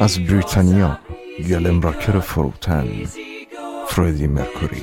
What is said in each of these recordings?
از بریتانیا گلم راکر فروتن فریدی مرکوری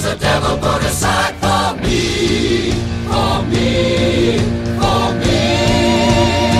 has the devil put aside for me, for me, for me?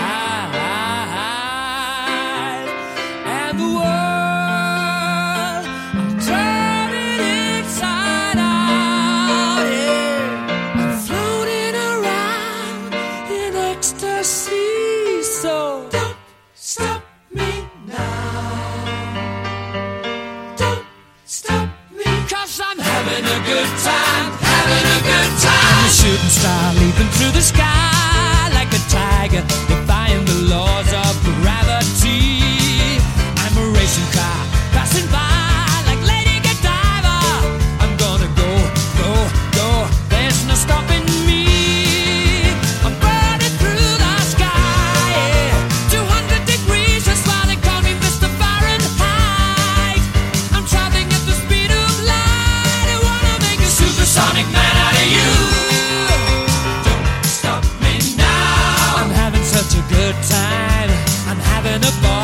and a bar.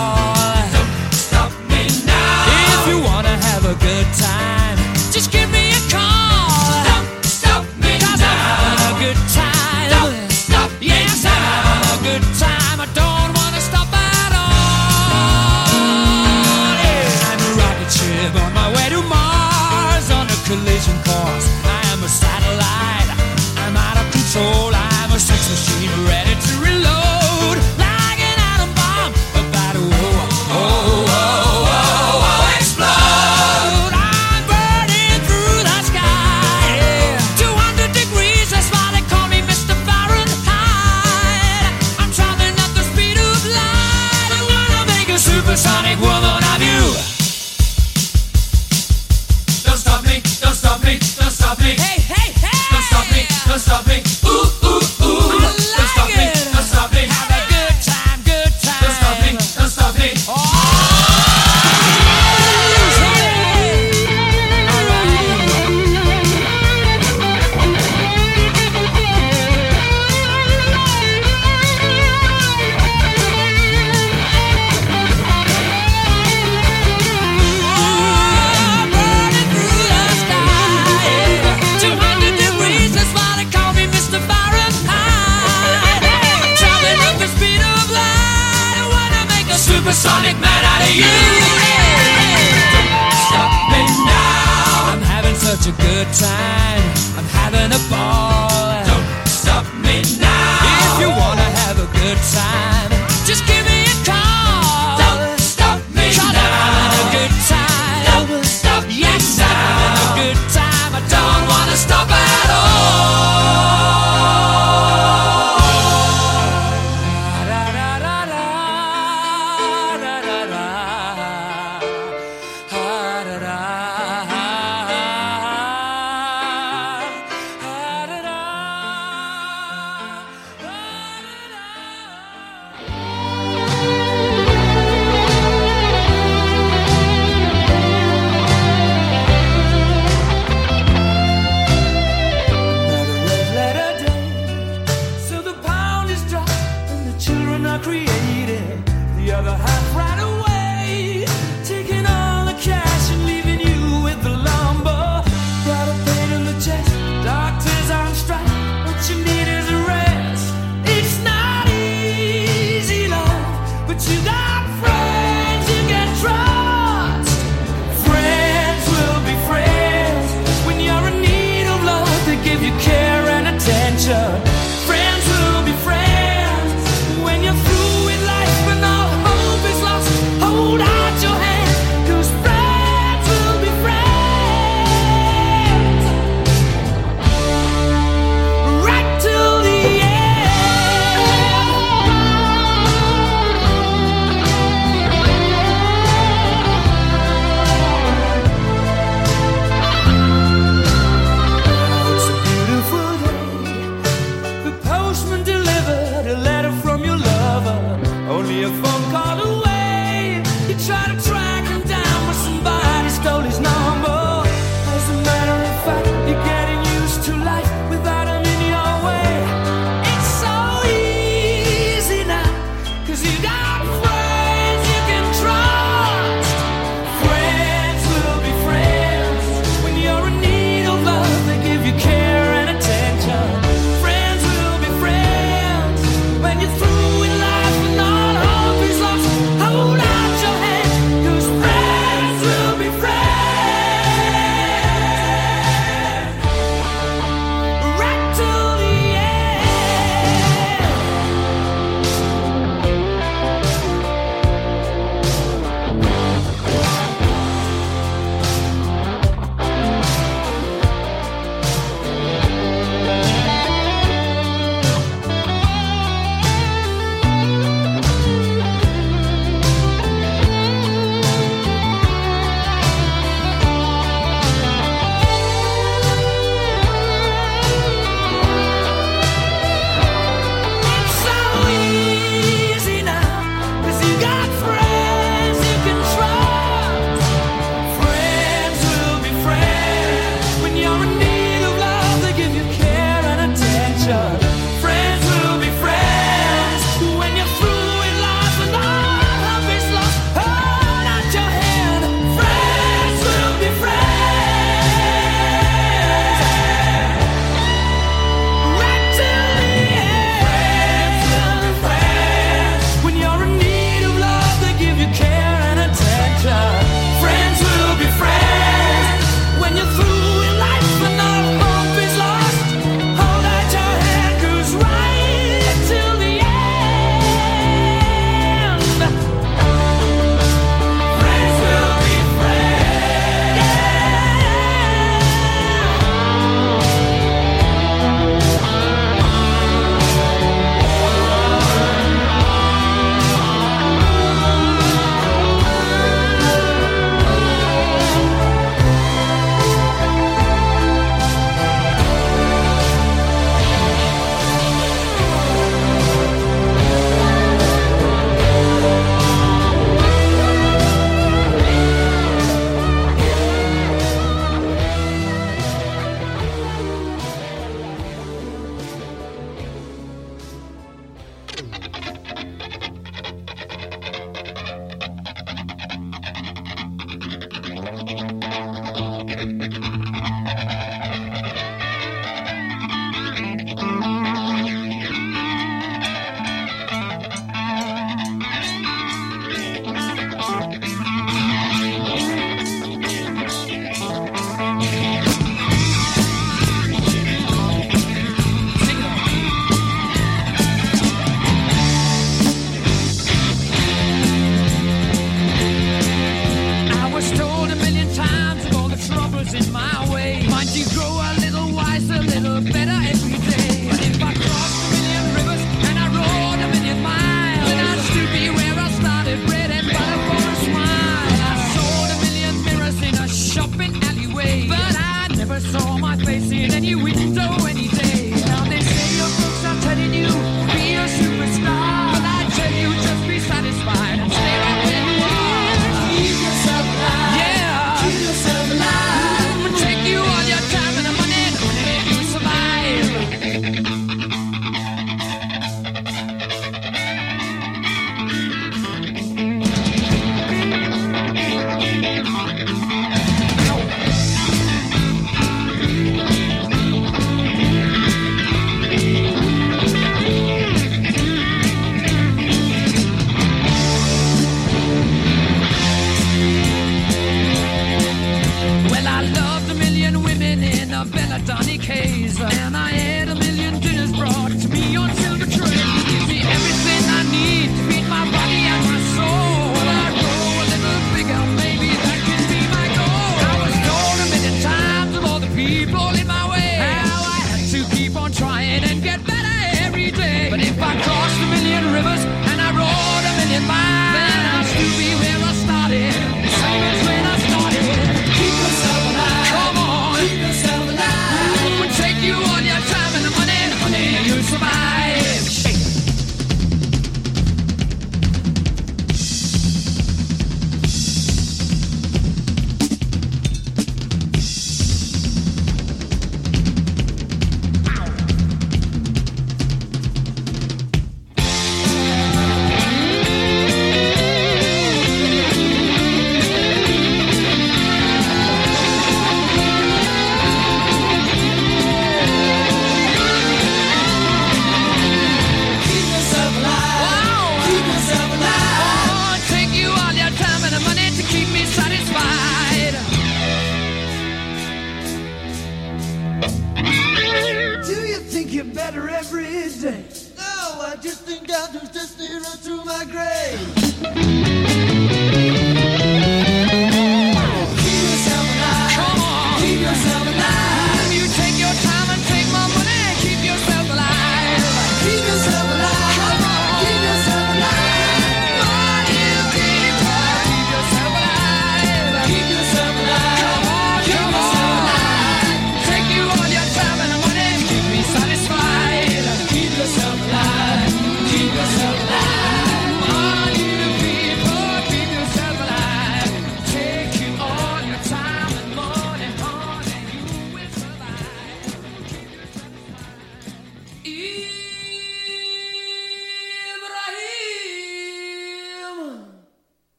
place in and you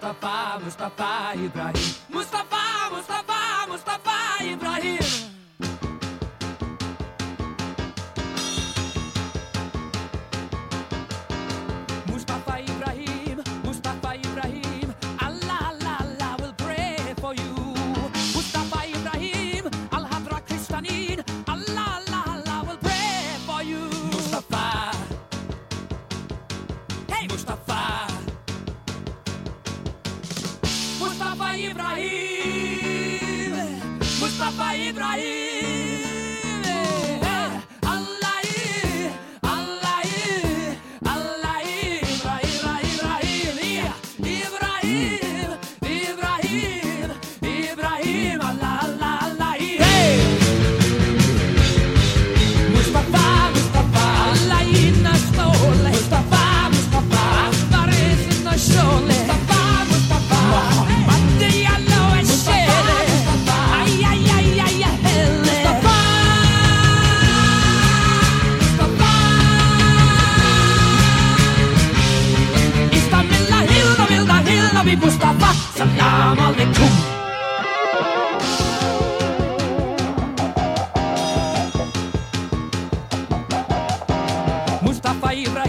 Mustafa, Mustafa Ibrahim. Tapaíba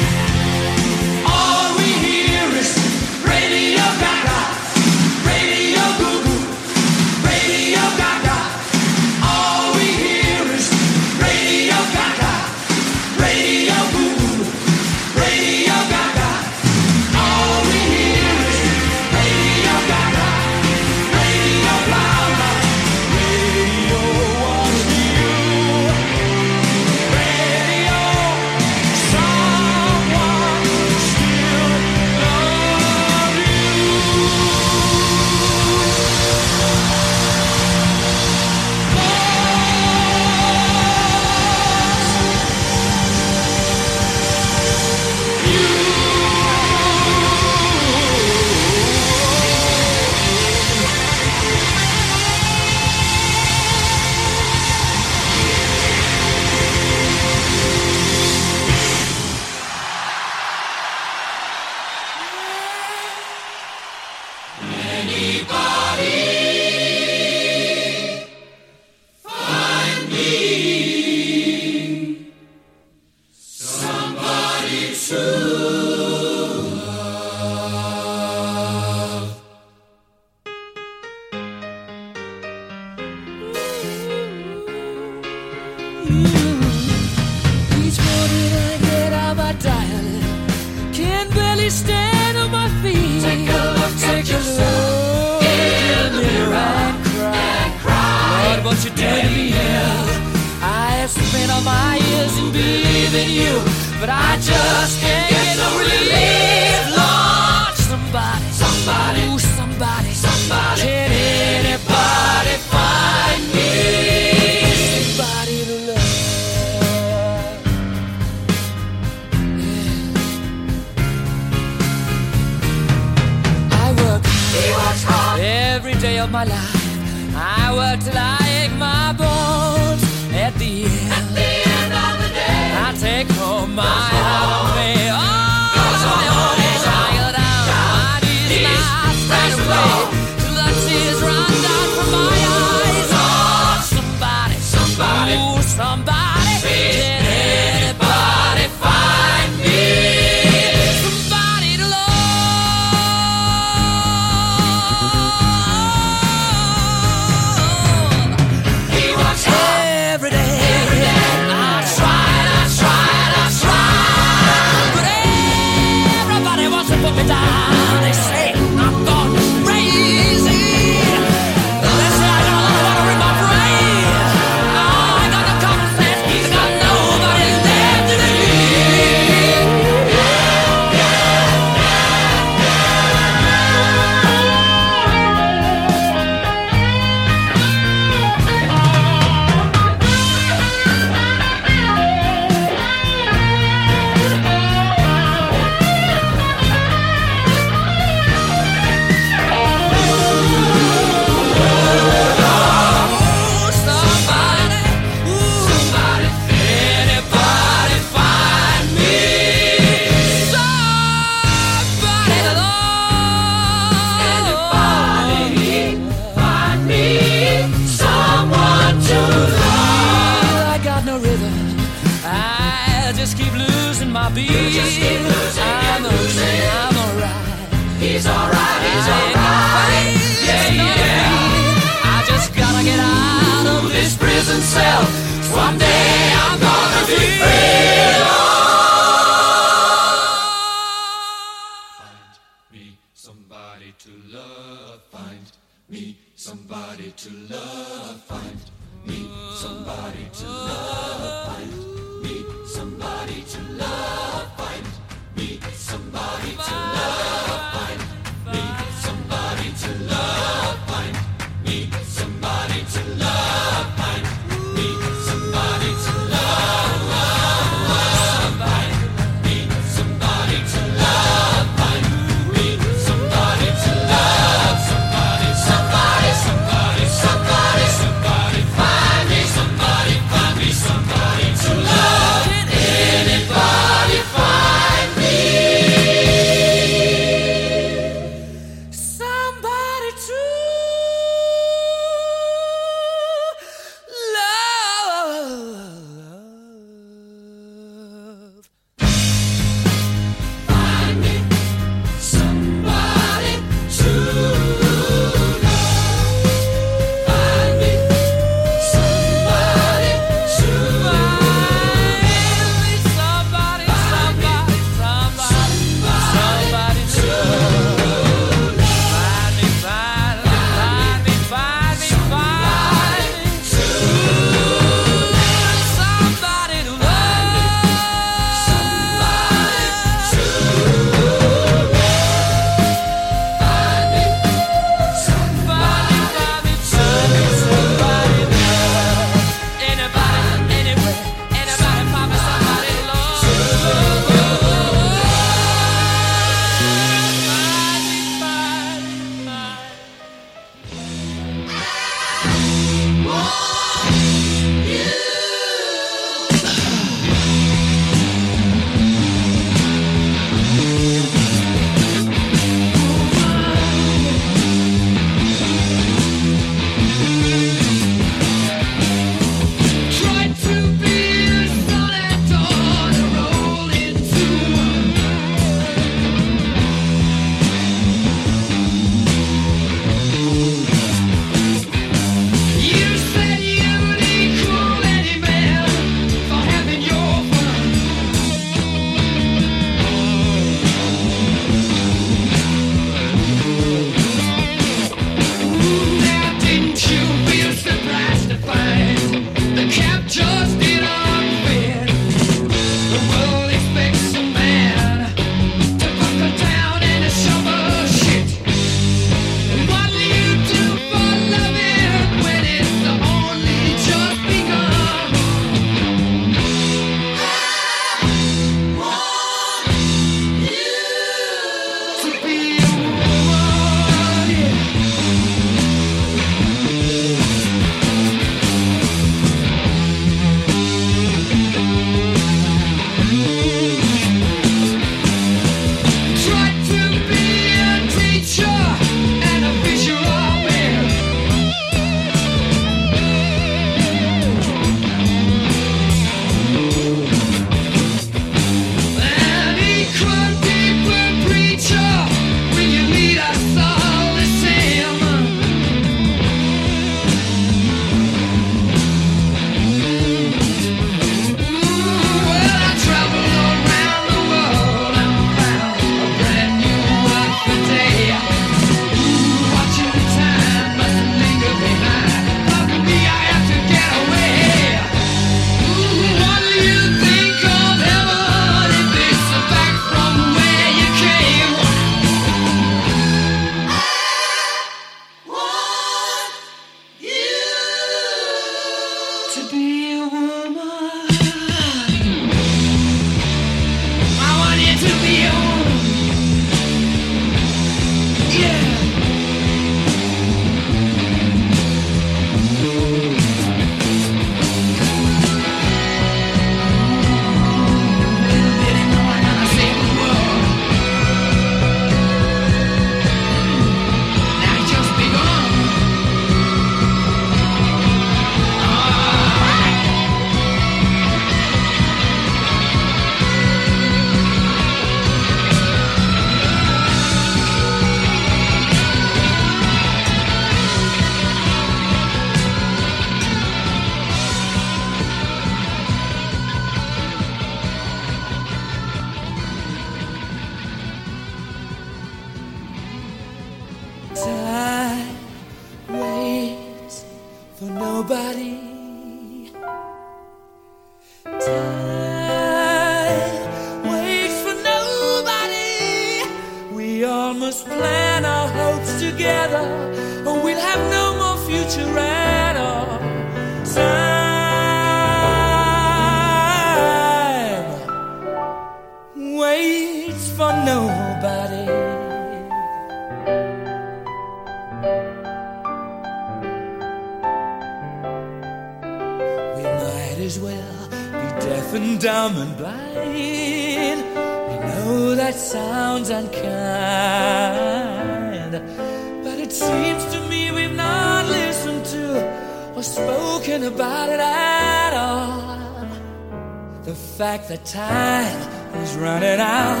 The tide is running out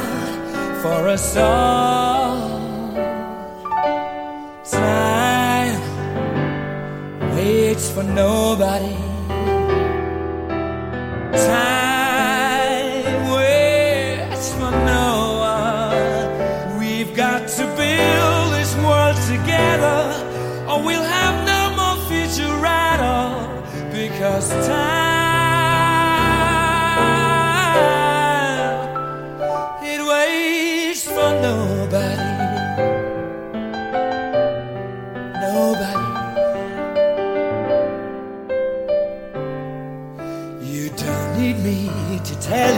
for us all. Time waits for nobody. Time waits for no one. We've got to build this world together, or we'll have no more future at all. Because time. tell